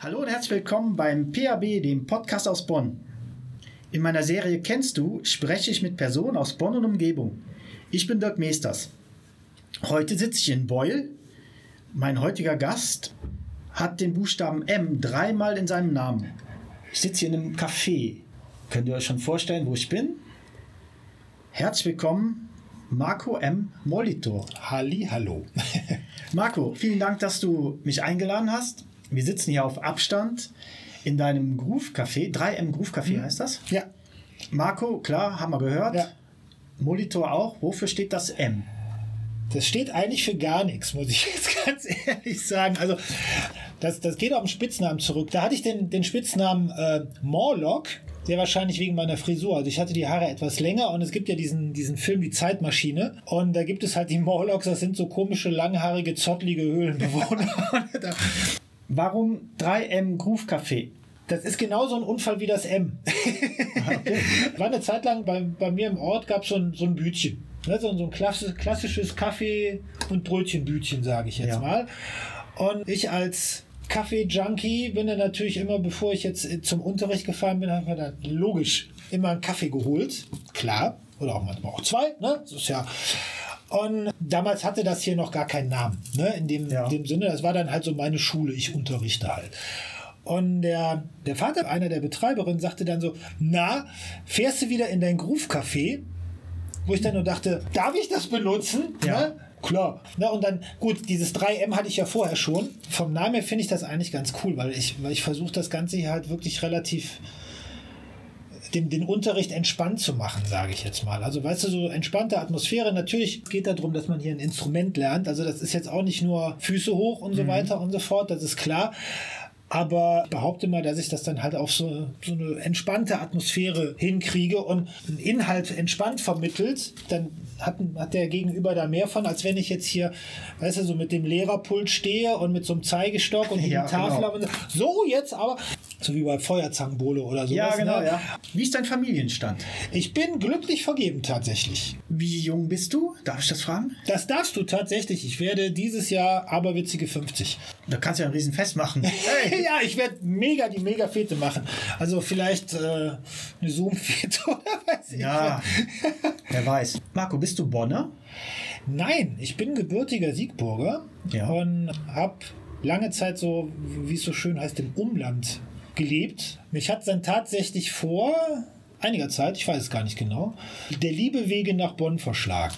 Hallo und herzlich willkommen beim PAB, dem Podcast aus Bonn. In meiner Serie Kennst du spreche ich mit Personen aus Bonn und Umgebung. Ich bin Dirk Meesters. Heute sitze ich in Beul. Mein heutiger Gast hat den Buchstaben M dreimal in seinem Namen. Ich sitze hier in einem Café. Könnt ihr euch schon vorstellen, wo ich bin? Herzlich willkommen, Marco M. Molitor. Halli, hallo. Marco, vielen Dank, dass du mich eingeladen hast. Wir sitzen hier auf Abstand in deinem Groove Café. 3M Groove Café Mhm. heißt das? Ja, Marco, klar, haben wir gehört. Ja. Molitor auch. Wofür steht das M? das steht eigentlich für gar nichts, muss ich jetzt ganz ehrlich sagen. Also, das, das geht auf den Spitznamen zurück. Da hatte ich den, den Spitznamen äh, Morlock, sehr wahrscheinlich wegen meiner Frisur. Also, ich hatte die Haare etwas länger und es gibt ja diesen, diesen Film Die Zeitmaschine. Und da gibt es halt die Morlocks, das sind so komische, langhaarige, zottlige Höhlenbewohner. Warum 3M Groove Café? Das ist genauso ein Unfall wie das M. War eine Zeit lang bei, bei mir im Ort gab so es ein, so ein Bütchen. Ne, so, so ein klassisch, klassisches Kaffee- und Brötchenbütchen, sage ich jetzt Ja. mal. Und ich als Kaffee-Junkie bin dann natürlich immer, bevor ich jetzt zum Unterricht gefahren bin, habe ich mir dann logisch immer einen Kaffee geholt. Klar. Oder auch manchmal auch zwei. Ne? Das ist ja. Und damals hatte das hier noch gar keinen Namen. Ne? In dem, Ja. dem Sinne, das war dann halt so meine Schule. Ich unterrichte halt. Und der, der Vater einer der Betreiberinnen sagte dann so, na, fährst du wieder in dein Groove-Café? Wo ich dann nur dachte, darf ich das benutzen? Ja. Ne? Klar. Na, und dann, gut, dieses 3M hatte ich ja vorher schon. Vom Namen her finde ich das eigentlich ganz cool, weil ich, weil ich versuche das Ganze hier halt wirklich relativ den, den Unterricht entspannt zu machen, sage ich jetzt mal. Also weißt du, so entspannte Atmosphäre. Natürlich geht darum, dass man hier ein Instrument lernt. Also das ist jetzt auch nicht nur Füße hoch und so weiter und so fort, das ist klar. Aber ich behaupte mal, dass ich das dann halt auf so, so eine entspannte Atmosphäre hinkriege und einen Inhalt entspannt vermittelt, dann hat, hat der Gegenüber da mehr von, als wenn ich jetzt hier, weißt du, so mit dem Lehrerpult stehe und mit so einem Zeigestock und mit Ja, dem Tafel genau. und so jetzt aber, so wie bei Feuerzangenbowle oder sowas. Ja, genau, ne? ja. Wie ist dein Familienstand? Ich bin glücklich vergeben tatsächlich. Wie jung bist du? Darf ich das fragen? Das darfst du tatsächlich. Ich werde dieses Jahr aberwitzige 50. Da kannst du ja ein Riesenfest machen. Hey! ja, ich werde mega die mega Fete machen. Also vielleicht äh, eine Zoom-Fete oder weiß ich. Ja, wer weiß. Marco, bist du Bonner? Nein, ich bin gebürtiger Siegburger Ja. und habe lange Zeit so, wie es so schön heißt, im Umland gelebt. Mich hat dann tatsächlich vor einiger Zeit, ich weiß es gar nicht genau, der Liebe wege nach Bonn verschlagen.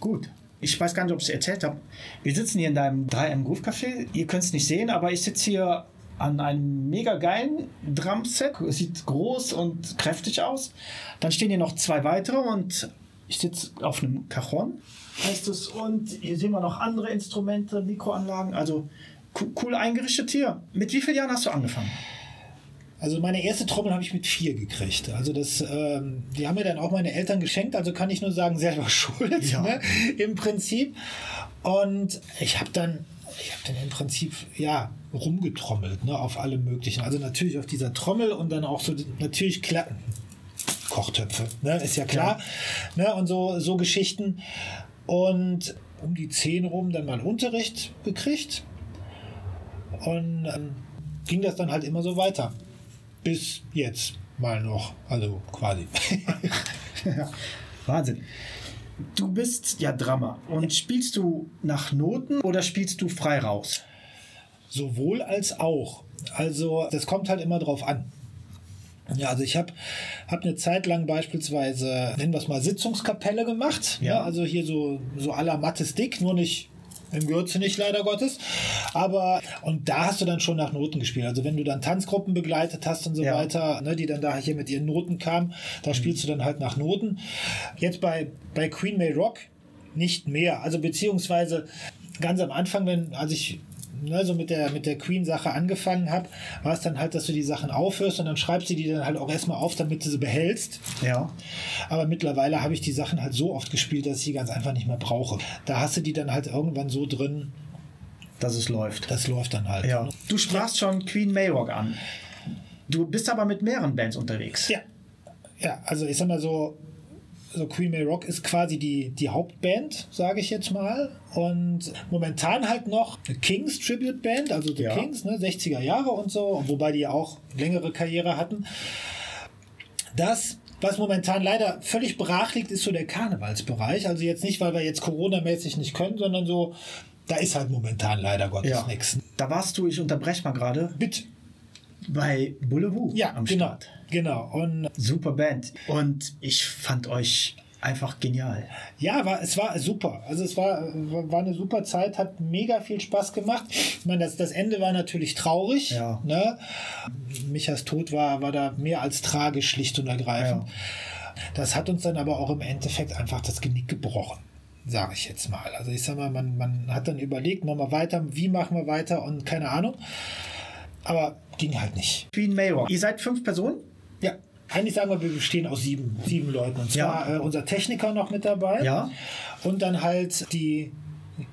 Gut. Ich weiß gar nicht, ob ich es erzählt habe. Wir sitzen hier in deinem 3M Groove Café. Ihr könnt es nicht sehen, aber ich sitze hier an einem mega geilen Drumset. Es sieht groß und kräftig aus. Dann stehen hier noch zwei weitere und ich sitze auf einem Cajon, heißt es. Und hier sehen wir noch andere Instrumente, Mikroanlagen. Also cool eingerichtet hier. Mit wie vielen Jahren hast du angefangen? Also meine erste Trommel habe ich mit vier gekriegt. Also das, ähm, die haben mir dann auch meine Eltern geschenkt, also kann ich nur sagen, selber schuld, Ja. ne, im Prinzip. Und ich habe dann, ich habe dann im Prinzip, ja, rumgetrommelt, ne, auf alle möglichen. Also natürlich auf dieser Trommel und dann auch so, natürlich klar, Kochtöpfe, ne, ist ja klar, ne, und so, so Geschichten. Und um die zehn rum dann mal Unterricht gekriegt. Und ähm, ging das dann halt immer so weiter. Bis jetzt mal noch. Also quasi. Wahnsinn. Du bist ja Drummer. Und spielst du nach Noten oder spielst du frei raus? Sowohl als auch. Also das kommt halt immer drauf an. Ja, also ich habe hab eine Zeit lang beispielsweise, nennen wir es mal, Sitzungskapelle gemacht. Ja. Ja. also hier so, so la Mattes Dick, nur nicht im Gürze nicht, leider Gottes. Aber, und da hast du dann schon nach Noten gespielt. Also wenn du dann Tanzgruppen begleitet hast und so Ja. weiter, ne, die dann da hier mit ihren Noten kamen, da spielst du dann halt nach Noten. Jetzt bei, bei Queen May Rock nicht mehr. Also beziehungsweise ganz am Anfang, wenn, als ich ne, so mit der, mit der Queen-Sache angefangen habe, war es dann halt, dass du die Sachen aufhörst und dann schreibst du die dann halt auch erstmal auf, damit du sie behältst. Ja. Aber mittlerweile habe ich die Sachen halt so oft gespielt, dass ich die ganz einfach nicht mehr brauche. Da hast du die dann halt irgendwann so drin, Dass es läuft. das läuft dann halt. Ja. Du sprachst schon Queen Mayrock an. Du bist aber mit mehreren Bands unterwegs. Ja. Ja, also ich sag mal so, also Queen May Rock ist quasi die, die Hauptband, sage ich jetzt mal. Und momentan halt noch eine Kings Tribute Band, also The Ja. Kings, ne, 60er Jahre und so, wobei die auch längere Karriere hatten. Das, was momentan leider völlig brach liegt, ist so der Karnevalsbereich. Also jetzt nicht, weil wir jetzt Corona-mäßig nicht können, sondern so, da ist halt momentan leider Gottes Ja. nichts. Da warst du, ich unterbreche mal gerade, Bitte. bei Boulevou Ja, am genau. Start. Genau. Und Super Band. Und ich fand euch einfach genial. Ja, war, es war super. Also es war, war eine super Zeit, hat mega viel Spaß gemacht. Ich meine, das, das Ende war natürlich traurig. Ja. Ne? Michas Tod war, war da mehr als tragisch, schlicht und ergreifend. Das hat uns dann aber auch im Endeffekt einfach das Genick gebrochen, sage ich jetzt mal. Also ich sag mal, man, man hat dann überlegt, machen wir weiter, wie machen wir weiter und keine Ahnung. Aber ging halt nicht. Queen Mayrock. Ihr seid fünf Personen? Ja. Eigentlich sagen wir, wir bestehen aus sieben, sieben Leuten. Und zwar Ja. äh, unser Techniker noch mit dabei. Ja. Und dann halt die,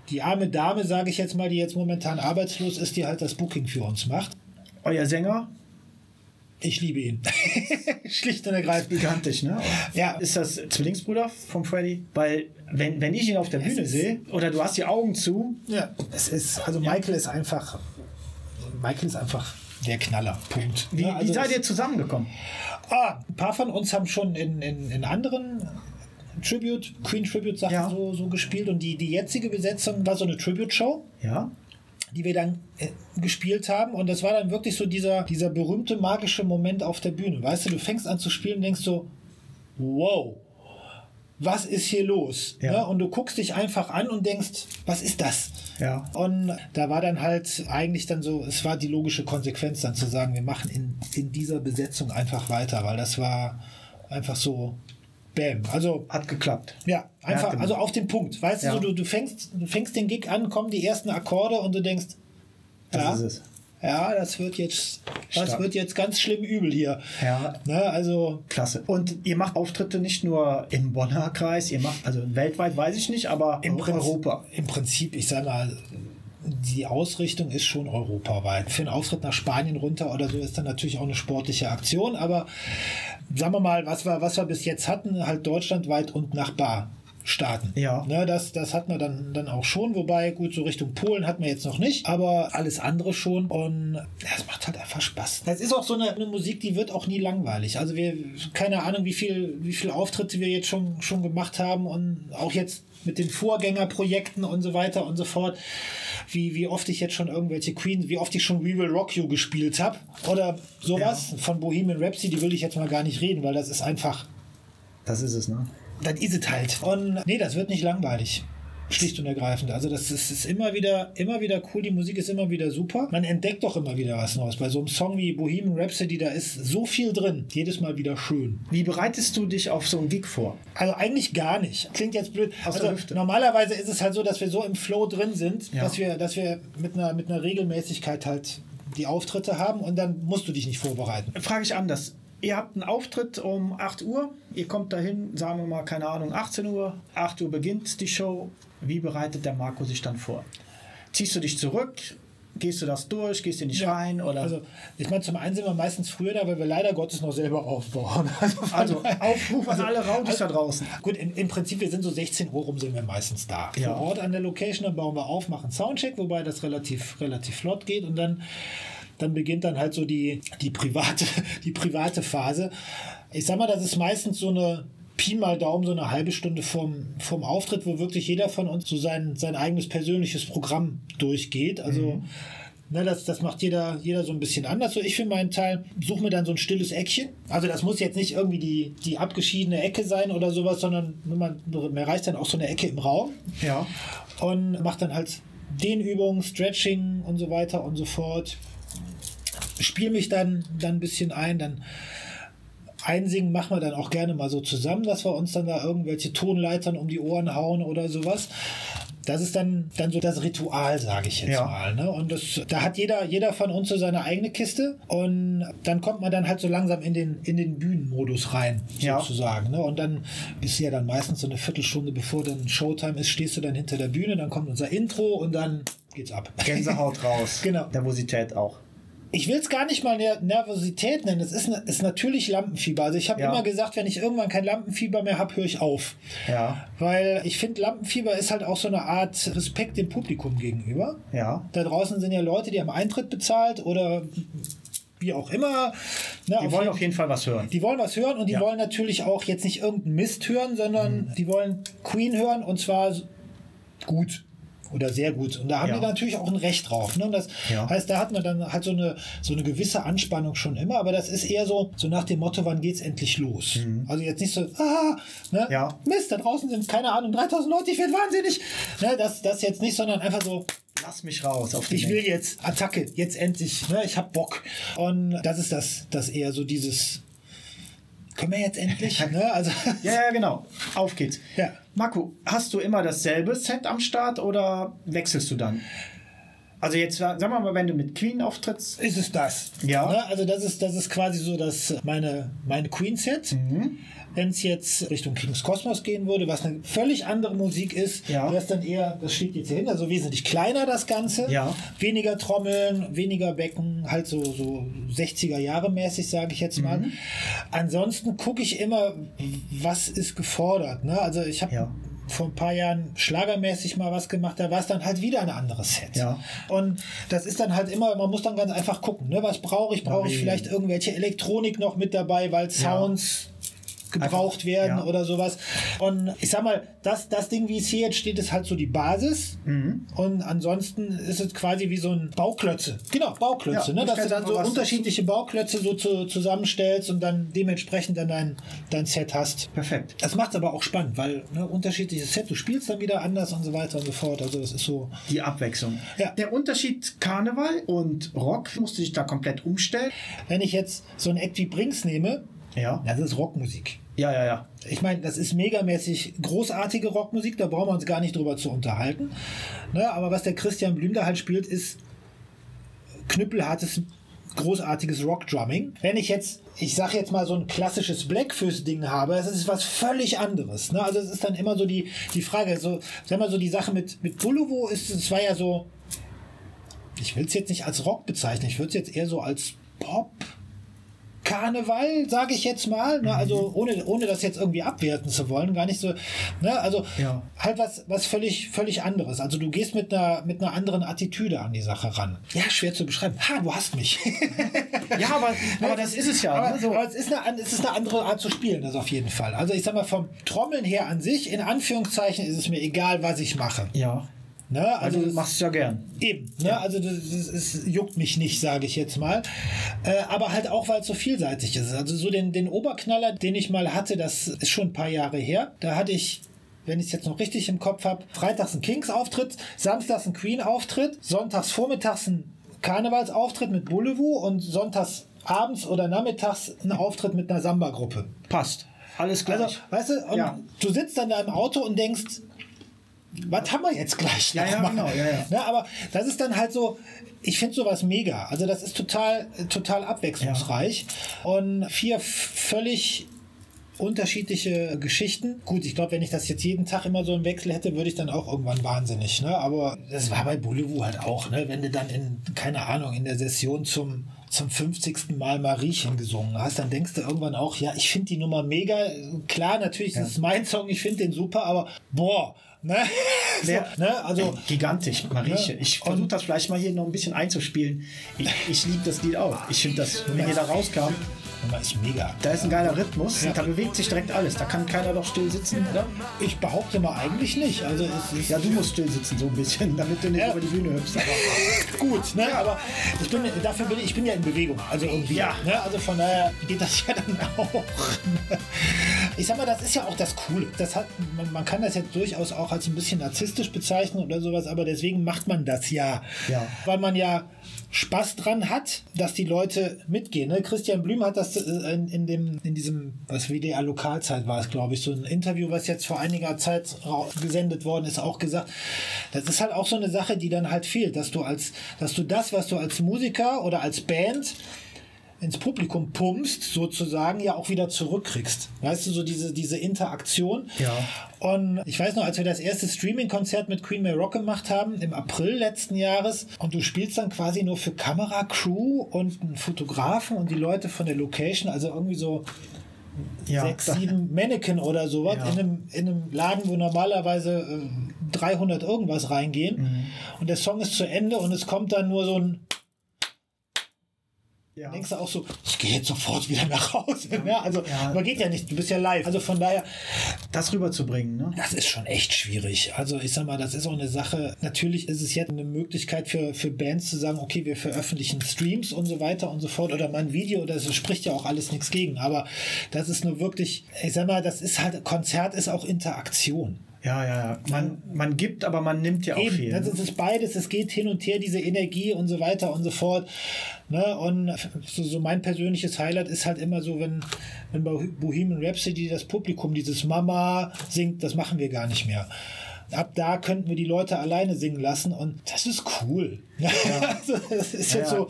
die arme Dame, sage ich jetzt mal, die jetzt momentan arbeitslos ist, die halt das Booking für uns macht. Euer Sänger? Ich liebe ihn. Schlicht und ergreifend. Gigantisch, ne? Ja. Ist das Zwillingsbruder von Freddy? Weil, wenn, wenn ich ihn auf der Bühne sehe, oder du hast die Augen zu, Ja, es ist, also Michael ist einfach, Michael ist einfach der Knaller. Punkt. wie, Ja, also wie seid ihr zusammengekommen? Ah, ein paar von uns haben schon in, in, in anderen Tribute, Queen Tribute Sachen Ja. so, so gespielt und die, die jetzige Besetzung war so eine Tribute Show. Ja. die wir dann äh, gespielt haben. Und das war dann wirklich so dieser, dieser berühmte magische Moment auf der Bühne. Weißt du, du fängst an zu spielen und denkst so, wow, was ist hier los? Ja. Ne? Und du guckst dich einfach an und denkst, was ist das? Ja. Und da war dann halt eigentlich dann so, es war die logische Konsequenz dann zu sagen, wir machen in, in dieser Besetzung einfach weiter, weil das war einfach so, bam. Also Hat geklappt. ja, einfach, also auf den Punkt. Weißt Ja. du, du, du, fängst, du fängst den Gig an, kommen die ersten Akkorde und du denkst, Das ja, ist es. Ja, das wird jetzt, das Stark. wird jetzt ganz schlimm übel hier. Ja. Ne, also, Klasse. Und ihr macht Auftritte nicht nur im Bonner Kreis, ihr macht, also weltweit weiß ich nicht, aber im in Prinzip, Europa. Im Prinzip, ich sag mal, die Ausrichtung ist schon europaweit. Für einen Auftritt nach Spanien runter oder so ist dann natürlich auch eine sportliche Aktion, aber sagen wir mal, was wir, was wir bis jetzt hatten, halt deutschlandweit und Nachbarstaaten. Ja. Ne, das, das hatten wir dann, dann auch schon, wobei, gut, so Richtung Polen hatten wir jetzt noch nicht, aber alles andere schon und ja, es macht halt einfach Spaß. Das ist auch so eine, eine Musik, die wird auch nie langweilig. Also wir, keine Ahnung, wie viel, wie viel Auftritte wir jetzt schon, schon gemacht haben und auch jetzt mit den Vorgängerprojekten und so weiter und so fort. Wie, wie oft ich jetzt schon irgendwelche Queens, wie oft ich schon We Will Rock You gespielt habe oder sowas von Bohemian Rhapsody, die will ich jetzt mal gar nicht reden, weil das ist einfach, Das ist es, ne? Das ist es halt. Und nee, das wird nicht langweilig. Schlicht und ergreifend. Also das ist, ist immer wieder, immer wieder cool. Die Musik ist immer wieder super. Man entdeckt doch immer wieder was Neues. Bei so einem Song wie Bohemian Rhapsody, da ist so viel drin. Jedes Mal wieder schön. Wie bereitest du dich auf so einen Gig vor? Also eigentlich gar nicht. Klingt jetzt blöd. Aus der Also Hüfte. normalerweise ist es halt so, dass wir so im Flow drin sind, Ja. dass wir, dass wir mit einer, mit einer Regelmäßigkeit halt die Auftritte haben und dann musst du dich nicht vorbereiten. Frage ich anders. Ihr habt einen Auftritt um 8 Uhr, ihr kommt dahin, sagen wir mal, keine Ahnung, 18 Uhr, 8 Uhr beginnt die Show. Wie bereitet der Marco sich dann vor? Ziehst du dich zurück? Gehst du das durch? Gehst du nicht rein? Oder? Also, ich meine, zum einen sind wir meistens früher da, weil wir leider Gottes noch selber aufbauen. Also, Also, Aufruf an alle Rowdies da draußen. Gut, im, im Prinzip, wir sind so 16 Uhr rum, sind wir meistens da. Ja. Vor Ort an der Location, dann bauen wir auf, machen Soundcheck, wobei das relativ, relativ flott geht und dann, dann beginnt dann halt so die, die, private, die private Phase. Ich sag mal, das ist meistens so eine Pi mal Daumen, so eine halbe Stunde vorm, vorm Auftritt, wo wirklich jeder von uns so sein, sein eigenes persönliches Programm durchgeht. Also, Ne, das, das macht jeder, jeder so ein bisschen anders. So, ich für meinen Teil suche mir dann so ein stilles Eckchen. Also das muss jetzt nicht irgendwie die, die abgeschiedene Ecke sein oder sowas, sondern man, mir reicht dann auch so eine Ecke im Raum Ja. und macht dann halt Dehnübungen, Stretching und so weiter und so fort. Spiele mich dann, dann ein bisschen ein, dann einsingen machen wir dann auch gerne mal so zusammen, dass wir uns dann da irgendwelche Tonleitern um die Ohren hauen oder sowas. Das ist dann, dann so das Ritual, sage ich jetzt Ja. mal. Ne? Und das, da hat jeder, jeder von uns so seine eigene Kiste. Und dann kommt man dann halt so langsam in den, in den Bühnenmodus rein, Ja. sozusagen. Ne? Und dann ist ja dann meistens so eine Viertelstunde, bevor dann Showtime ist, stehst du dann hinter der Bühne, dann kommt unser Intro und dann geht's ab. Gänsehaut raus. Genau. Nervosität auch. Ich will es gar nicht mal Ner Nervosität nennen. Es ist, ne, ist natürlich Lampenfieber. Also ich habe Ja. immer gesagt, wenn ich irgendwann kein Lampenfieber mehr habe, höre ich auf. Ja. Weil ich finde, Lampenfieber ist halt auch so eine Art Respekt dem Publikum gegenüber. Ja. Da draußen sind ja Leute, die haben Eintritt bezahlt oder wie auch immer. Ne, Die wollen auf jeden Fall was hören. die wollen was hören und die Ja. wollen natürlich auch jetzt nicht irgendeinen Mist hören, sondern Mhm. die wollen Queen hören und zwar gut oder sehr gut. Und da haben Ja. die natürlich auch ein Recht drauf. Ne? Und das Ja. heißt, da hat man dann halt so eine, so eine gewisse Anspannung schon immer, aber das ist eher so, so nach dem Motto, wann geht's endlich los? Also jetzt nicht so, ah, ne? Mhm. Ja. Mist, da draußen sind, keine Ahnung, 3000 Leute, ich werde wahnsinnig. Ne? Das, das jetzt nicht, sondern einfach so, Lass mich raus auf die ich will jetzt Attacke, jetzt endlich, ne? ich hab Bock. Und das ist das, das eher so dieses, können wir jetzt endlich? ne? Also, Ja, ja, genau. Auf geht's. Ja. Marco, hast du immer dasselbe Set am Start oder wechselst du dann? Also jetzt, sagen wir mal, wenn du mit Queen auftrittst. ist es das. Ja. Ne? Also das ist, das ist quasi so das meine, meine Queen-Set. Mhm. Wenn es jetzt Richtung Kings Kosmos gehen würde, was eine völlig andere Musik ist, Ja. wäre es dann eher, das steht jetzt hier hin, also wesentlich kleiner das Ganze. Ja. Weniger Trommeln, weniger Becken, halt so, so 60er Jahre mäßig, sage ich jetzt mal. Mhm. Ansonsten gucke ich immer, was ist gefordert. Ne? Also ich habe Ja. Vor ein paar Jahren schlagermäßig mal was gemacht, da war es dann halt wieder ein anderes Set. Ja. Und das ist dann halt immer, man muss dann ganz einfach gucken, ne? was brauche ich? Brauche ich vielleicht irgendwelche Elektronik noch mit dabei, weil Sounds gebraucht Einfach, werden ja. oder sowas. Und ich sag mal, das, das Ding, wie es hier jetzt steht, ist halt so die Basis. Mhm. Und ansonsten ist es quasi wie so ein Bauklötze. Genau, Bauklötze. Ja, ne? Dass du dann so unterschiedliche Bauklötze so zu, zusammenstellst und dann dementsprechend dann dein, dein Set hast. Perfekt. Das macht es aber auch spannend, weil ne, unterschiedliches Set, du spielst dann wieder anders und so weiter und so fort. Also das ist so. Die Abwechslung. Ja. Der Unterschied Karneval und Rock musst du dich da komplett umstellen. Wenn ich jetzt so ein Act wie Brings nehme, Ja. das ist Rockmusik. Ja, ja, ja. Ich meine, das ist megamäßig großartige Rockmusik, da brauchen wir uns gar nicht drüber zu unterhalten. Ne, aber was der Christian Blüm da halt spielt, ist knüppelhartes, großartiges Rockdrumming. Wenn ich jetzt, ich sag jetzt mal so ein klassisches Blackfist-Ding habe, das ist was völlig anderes. Ne? Also es ist dann immer so die, die Frage, so, sag mal so die Sache mit, mit Buluvo ist, es war ja so, ich will es jetzt nicht als Rock bezeichnen, ich würde es jetzt eher so als Pop Karneval, sage ich jetzt mal. Ne? Also ohne, ohne das jetzt irgendwie abwerten zu wollen, gar nicht so. Ne? Also Ja. halt was, was völlig, völlig anderes. Also du gehst mit einer, mit einer anderen Attitüde an die Sache ran. Ja, schwer zu beschreiben. Ha, du hast mich. Ja, aber, aber das ist es ja. Aber, ne? so. aber es, ist eine, es ist eine andere Art zu spielen, das auf jeden Fall. Also ich sag mal, vom Trommeln her an sich, in Anführungszeichen, ist es mir egal, was ich mache. Ja. Ne? Also du machst es ja gern. Eben, ne? also das, das, das juckt mich nicht, sage ich jetzt mal. Äh, aber halt auch, weil es so vielseitig ist. Also so den, den Oberknaller, den ich mal hatte, das ist schon ein paar Jahre her. Da hatte ich, wenn ich es jetzt noch richtig im Kopf habe, freitags ein Kings-Auftritt, samstags ein Queen-Auftritt, sonntags vormittags ein Karnevalsauftritt mit Boulevou und sonntags abends oder nachmittags ein Auftritt mit einer Samba-Gruppe. Passt. Alles gleich. Also, weißt du, Ja. du sitzt dann da im Auto und denkst, was haben wir jetzt gleich? Ja, ja, genau, ja, ja. Ne, aber das ist dann halt so, ich finde sowas mega. Also das ist total, total abwechslungsreich. Und vier völlig unterschiedliche Geschichten. Gut, ich glaube, wenn ich das jetzt jeden Tag immer so im Wechsel hätte, würde ich dann auch irgendwann wahnsinnig. Ne? Aber das war bei Boulevou halt auch. Ne? Wenn du dann in, keine Ahnung, in der Session zum, zum 50. Mal Mariechen gesungen hast, dann denkst du irgendwann auch, ja, ich finde die Nummer mega. Klar, natürlich ist es mein Song, ich finde den super, aber boah, ne? so, Wer- ne? Also, Gigantisch, Marieche. Ja. Ich versuche das vielleicht mal hier noch ein bisschen einzuspielen. Ich, ich liebe das Lied auch. Ich finde das, wenn ihr da rauskam, Nummer ist mega. da ist ein geiler Rhythmus. Ja. Da bewegt sich direkt alles. Da kann keiner doch still sitzen, oder? Ich behaupte mal eigentlich nicht. Also es ist Ja, du musst still sitzen so ein bisschen, damit du nicht Ja. über die Bühne hüpfst. Aber gut, ne? aber ich bin, dafür bin ich, ich bin ja in Bewegung, also irgendwie. Ja. Ne? Also von daher geht das ja dann auch. Ich sag mal, das ist ja auch das Coole. Das hat, man, man kann das jetzt durchaus auch als ein bisschen narzisstisch bezeichnen oder sowas, aber deswegen macht man das ja. Ja. Weil man ja Spaß dran hat, dass die Leute mitgehen. Ne? Christian Blüm hat das äh, in, in, dem, in diesem, was WDR Lokalzeit war es, glaube ich, so ein Interview, was jetzt vor einiger Zeit gesendet worden ist, auch gesagt. Das ist halt auch so eine Sache, die dann halt fehlt, dass du als, dass du das, was du als Musiker oder als Band ins Publikum pumpst, sozusagen, ja auch wieder zurückkriegst. Weißt du, so diese, diese Interaktion. Ja. Und ich weiß noch, als wir das erste Streaming-Konzert mit Queen May Rock gemacht haben, im April letzten Jahres, und du spielst dann quasi nur für Kamera, Crew und einen Fotografen und die Leute von der Location, also irgendwie so Ja, sechs, sieben Mannequin oder sowas Ja. in, einem, in einem Laden, wo normalerweise äh, 300 irgendwas reingehen. Mhm. Und der Song ist zu Ende und es kommt dann nur so ein ja. denkst du auch so, ich gehe jetzt sofort wieder nach Hause. Ne? Also, Ja. aber geht ja nicht, du bist ja live. Also von daher, das rüberzubringen. Ne? das ist schon echt schwierig. Also ich sag mal, das ist auch eine Sache. Natürlich ist es jetzt eine Möglichkeit für, für Bands zu sagen, okay, wir veröffentlichen Streams und so weiter und so fort oder mal ein Video, das spricht ja auch alles nichts gegen. Aber das ist nur wirklich, ich sag mal, das ist halt, Konzert ist auch Interaktion. Ja, ja, ja. Man, man gibt, aber man nimmt ja auch Eben, viel. das ne? ist es beides, es geht hin und her, diese Energie und so weiter und so fort. Ne? Und so, so mein persönliches Highlight ist halt immer so, wenn, wenn bei Bohemian Rhapsody das Publikum dieses Mama singt, das machen wir gar nicht mehr. Ab da könnten wir die Leute alleine singen lassen und das ist cool. also, das ist Ja, jetzt ja. so.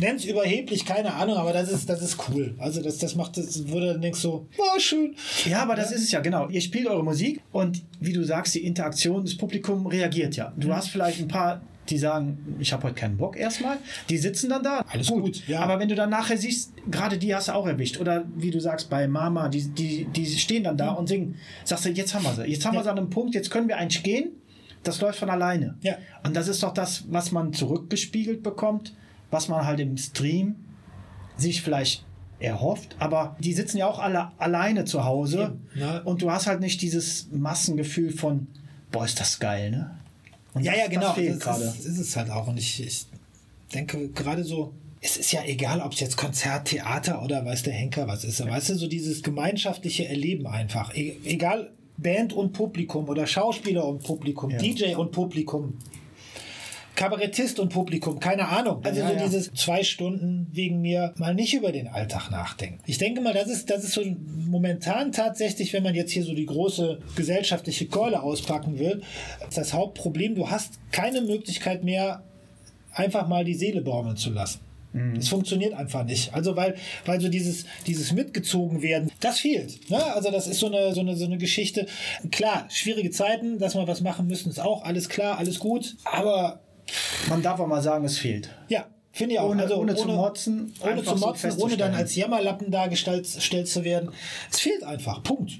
Nenn's überheblich, keine Ahnung, aber das ist, das ist cool. Also das, das macht das, du dann denkst so, oh, schön. Ja, aber das ist es ja, genau. Ihr spielt eure Musik und wie du sagst, die Interaktion, das Publikum reagiert ja. Mhm. Du hast vielleicht ein paar, die sagen, ich habe heute keinen Bock erstmal. Die sitzen dann da. Alles gut, ja. Aber wenn du dann nachher siehst, gerade die hast du auch erwischt. Oder wie du sagst, bei Mama, die, die, die stehen dann da und singen. Sagst du, jetzt haben wir sie. Jetzt haben Mhm. Ja. wir sie an einem Punkt, jetzt können wir eigentlich gehen. Das läuft von alleine. Ja. Und das ist doch das, was man zurückgespiegelt bekommt, was man halt im Stream sich vielleicht erhofft, aber die sitzen ja auch alle alleine zu Hause Eben, ne? und du hast halt nicht dieses Massengefühl von, boah, ist das geil, ne? Und Ja, das, ja, genau. Das fehlt das ist, ist es halt auch. Und ich, ich denke gerade so, es ist ja egal, ob es jetzt Konzert, Theater oder weiß der Henker was ist. Weißt du, so dieses gemeinschaftliche Erleben einfach. E egal, Band und Publikum oder Schauspieler und Publikum, Ja. DJ und Publikum. Kabarettist und Publikum, keine Ahnung. Also Ja, so ja. dieses zwei Stunden wegen mir mal nicht über den Alltag nachdenken. Ich denke mal, das ist, das ist so momentan tatsächlich, wenn man jetzt hier so die große gesellschaftliche Keule auspacken will, das Hauptproblem, du hast keine Möglichkeit mehr, einfach mal die Seele baumeln zu lassen. Es funktioniert einfach nicht. Also weil, weil so dieses, dieses mitgezogen werden, das fehlt. Ne? Also das ist so eine, so, eine, so eine Geschichte. Klar, schwierige Zeiten, dass wir was machen müssen, ist auch alles klar, alles gut. Aber Man darf auch mal sagen, es fehlt. ja, finde ich auch. Ohne- also ohne zu motzen, ohne zu so motzen, ohne festzustellen. dann als Jammerlappen dargestellt gestellt zu werden. Es fehlt einfach. Punkt.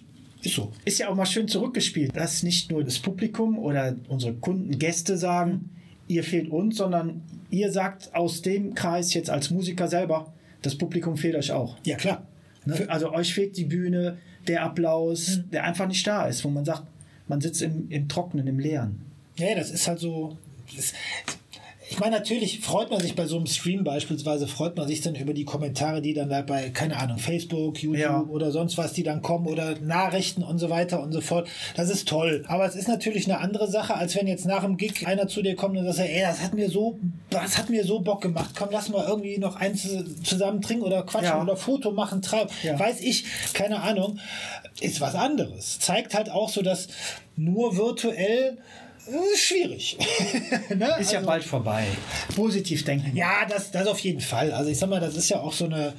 Ist so. Ist ja auch mal schön zurückgespielt, dass nicht nur das Publikum oder unsere Kunden, Gäste sagen, ihr fehlt uns, sondern ihr sagt aus dem Kreis jetzt als Musiker selber, das Publikum fehlt euch auch. Ja, klar. Ne? Also euch fehlt die Bühne, der Applaus, der einfach nicht da ist, wo man sagt, man sitzt im, im Trockenen, im Leeren. Ja, das ist halt so. Das, ich meine, natürlich freut man sich bei so einem Stream beispielsweise, freut man sich dann über die Kommentare, die dann da bei, keine Ahnung, Facebook, YouTube Ja. oder sonst was, die dann kommen oder Nachrichten und so weiter und so fort. Das ist toll. Aber es ist natürlich eine andere Sache, als wenn jetzt nach dem Gig einer zu dir kommt und sagt, ey, das hat mir so, das hat mir so Bock gemacht. Komm, lass mal irgendwie noch eins zusammen trinken oder quatschen Ja. oder Foto machen, treib. Ja. Weiß ich, keine Ahnung. Ist was anderes. Zeigt halt auch so, dass nur virtuell ist schwierig. ne? Ist ja Also- bald vorbei. Positiv denken. ja, das, das auf jeden Fall. Also ich sag mal, das ist ja auch so eine,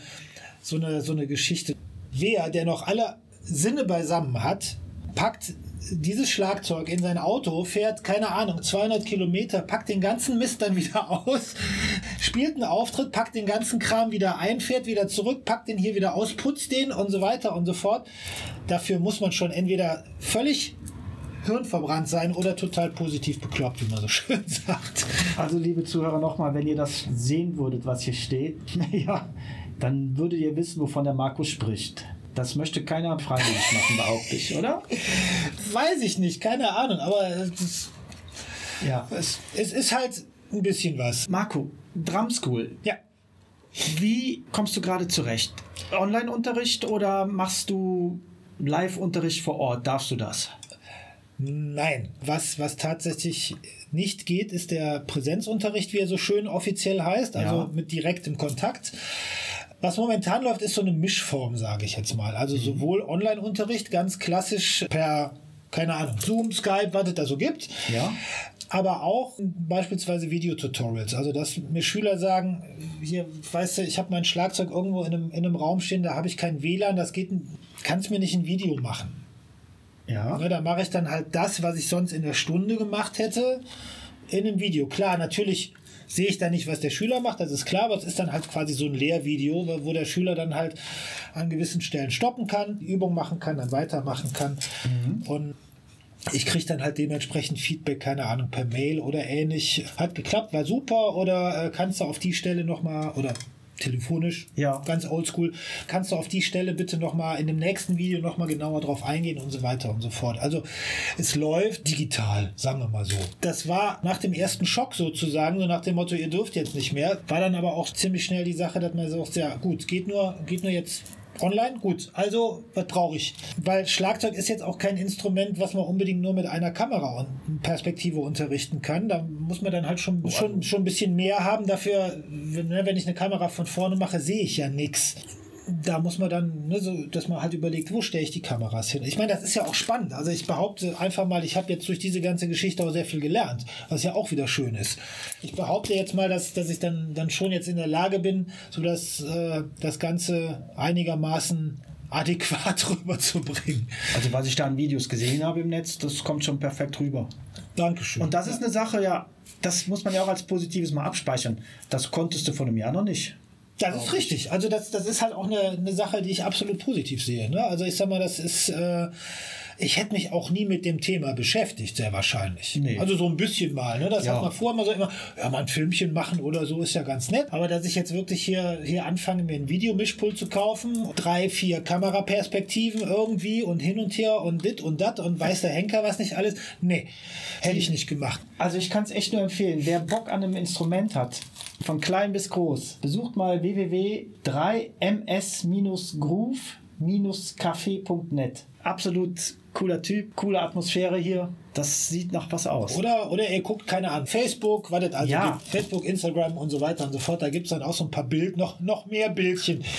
so eine, so eine Geschichte. Wer, der noch alle Sinne beisammen hat, packt dieses Schlagzeug in sein Auto, fährt, keine Ahnung, 200 Kilometer, packt den ganzen Mist dann wieder aus, spielt einen Auftritt, packt den ganzen Kram wieder ein, fährt wieder zurück, packt den hier wieder aus, putzt den und so weiter und so fort. Dafür muss man schon entweder völlig hirnverbrannt sein oder total positiv bekloppt, wie man so schön sagt. Also, liebe Zuhörer, nochmal, wenn ihr das sehen würdet, was hier steht, ja, dann würdet ihr wissen, wovon der Markus spricht. Das möchte keiner freiwillig machen, behaupte ich, oder? Weiß ich nicht, keine Ahnung, aber es, Ja. es, es ist halt ein bisschen was. Marco, Drum School, Ja. wie kommst du gerade zurecht? Online-Unterricht oder machst du Live-Unterricht vor Ort? Darfst du das? Nein, was, was tatsächlich nicht geht, ist der Präsenzunterricht, wie er so schön offiziell heißt, also Ja. mit direktem Kontakt. Was momentan läuft, ist so eine Mischform, sage ich jetzt mal. Also sowohl Online-Unterricht, ganz klassisch per, keine Ahnung, Zoom, Skype, was es da so gibt, Ja. aber auch beispielsweise Videotutorials. Also, dass mir Schüler sagen, hier, weißt du, ich habe mein Schlagzeug irgendwo in einem, in einem Raum stehen, da habe ich kein WLAN, das geht, kannst mir nicht ein Video machen. Ja. Ne, da mache ich dann halt das, was ich sonst in der Stunde gemacht hätte, in einem Video. Klar, natürlich sehe ich da nicht, was der Schüler macht, das ist klar, aber es ist dann halt quasi so ein Lehrvideo, wo der Schüler dann halt an gewissen Stellen stoppen kann, die Übung machen kann, dann weitermachen kann. Mhm. Und ich kriege dann halt dementsprechend Feedback, keine Ahnung, per Mail oder ähnlich. Hat geklappt, war super oder äh, kannst du auf die Stelle nochmal oder telefonisch, ja. ganz oldschool. Kannst du auf die Stelle bitte nochmal in dem nächsten Video nochmal genauer drauf eingehen und so weiter und so fort. Also es läuft digital, sagen wir mal so. Das war nach dem ersten Schock sozusagen, so nach dem Motto, ihr dürft jetzt nicht mehr, war dann aber auch ziemlich schnell die Sache, dass man sagt, ja gut, geht nur, geht nur jetzt Online? Gut. Also, was brauche ich? Weil Schlagzeug ist jetzt auch kein Instrument, was man unbedingt nur mit einer Kamera und Perspektive unterrichten kann. Da muss man dann halt schon, oh, schon, schon ein bisschen mehr haben. Dafür, wenn, wenn ich eine Kamera von vorne mache, sehe ich ja nichts da muss man dann, ne, so, dass man halt überlegt, wo stelle ich die Kameras hin. Ich meine, das ist ja auch spannend. Also ich behaupte einfach mal, ich habe jetzt durch diese ganze Geschichte auch sehr viel gelernt, was ja auch wieder schön ist. Ich behaupte jetzt mal, dass, dass ich dann, dann schon jetzt in der Lage bin, so dass äh, das Ganze einigermaßen adäquat rüberzubringen. Also was ich da an Videos gesehen habe im Netz, das kommt schon perfekt rüber. Dankeschön. Und das ist eine Sache, ja, das muss man ja auch als Positives mal abspeichern. Das konntest du vor einem Jahr noch nicht. Das ist richtig. Also das, das ist halt auch eine, eine Sache, die ich absolut positiv sehe. Ne? Also ich sag mal, das ist, äh, ich hätte mich auch nie mit dem Thema beschäftigt, sehr wahrscheinlich. Nee. Also so ein bisschen mal. Ne? Das ja. hat man vorher mal so immer, ja, mal ein Filmchen machen oder so ist ja ganz nett. Aber dass ich jetzt wirklich hier, hier anfange, mir ein Videomischpult zu kaufen, drei, vier Kameraperspektiven irgendwie und hin und her und dit und dat und weiß der Henker was nicht alles, nee, hätte ich nicht gemacht. Also ich kann es echt nur empfehlen, wer Bock an einem Instrument hat, von klein bis groß, besucht mal www.3ms-groove-café.net. Absolut cooler Typ, coole Atmosphäre hier. Das sieht nach was aus. Oder, oder ihr guckt, keine Ahnung, Facebook, das also ja. Facebook, Instagram und so weiter und so fort. Da gibt es dann auch so ein paar Bild, noch, noch mehr Bildchen.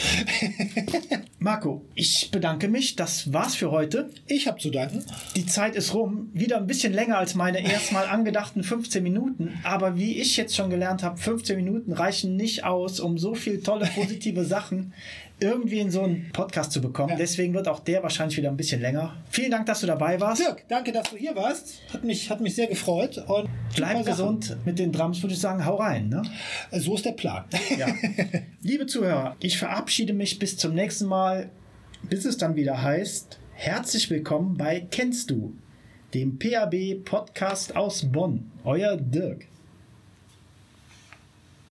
Marco, ich bedanke mich. Das war's für heute. Ich habe zu danken. Die Zeit ist rum. Wieder ein bisschen länger als meine erstmal angedachten 15 Minuten. Aber wie ich jetzt schon gelernt habe, 15 Minuten reichen nicht aus, um so viele tolle positive Sachen irgendwie in so einen Podcast zu bekommen. Ja. Deswegen wird auch der wahrscheinlich wieder ein bisschen länger. Vielen Dank, dass du dabei warst. Dirk, danke, dass du hier warst. Hat mich, hat mich sehr gefreut. Und Bleib gesund mit den Drums, würde ich sagen. Hau rein. Ne? So ist der Plan. Ja. Liebe Zuhörer, ich verabschiede mich bis zum nächsten Mal, bis es dann wieder heißt, herzlich willkommen bei Kennst du, dem PAB Podcast aus Bonn. Euer Dirk.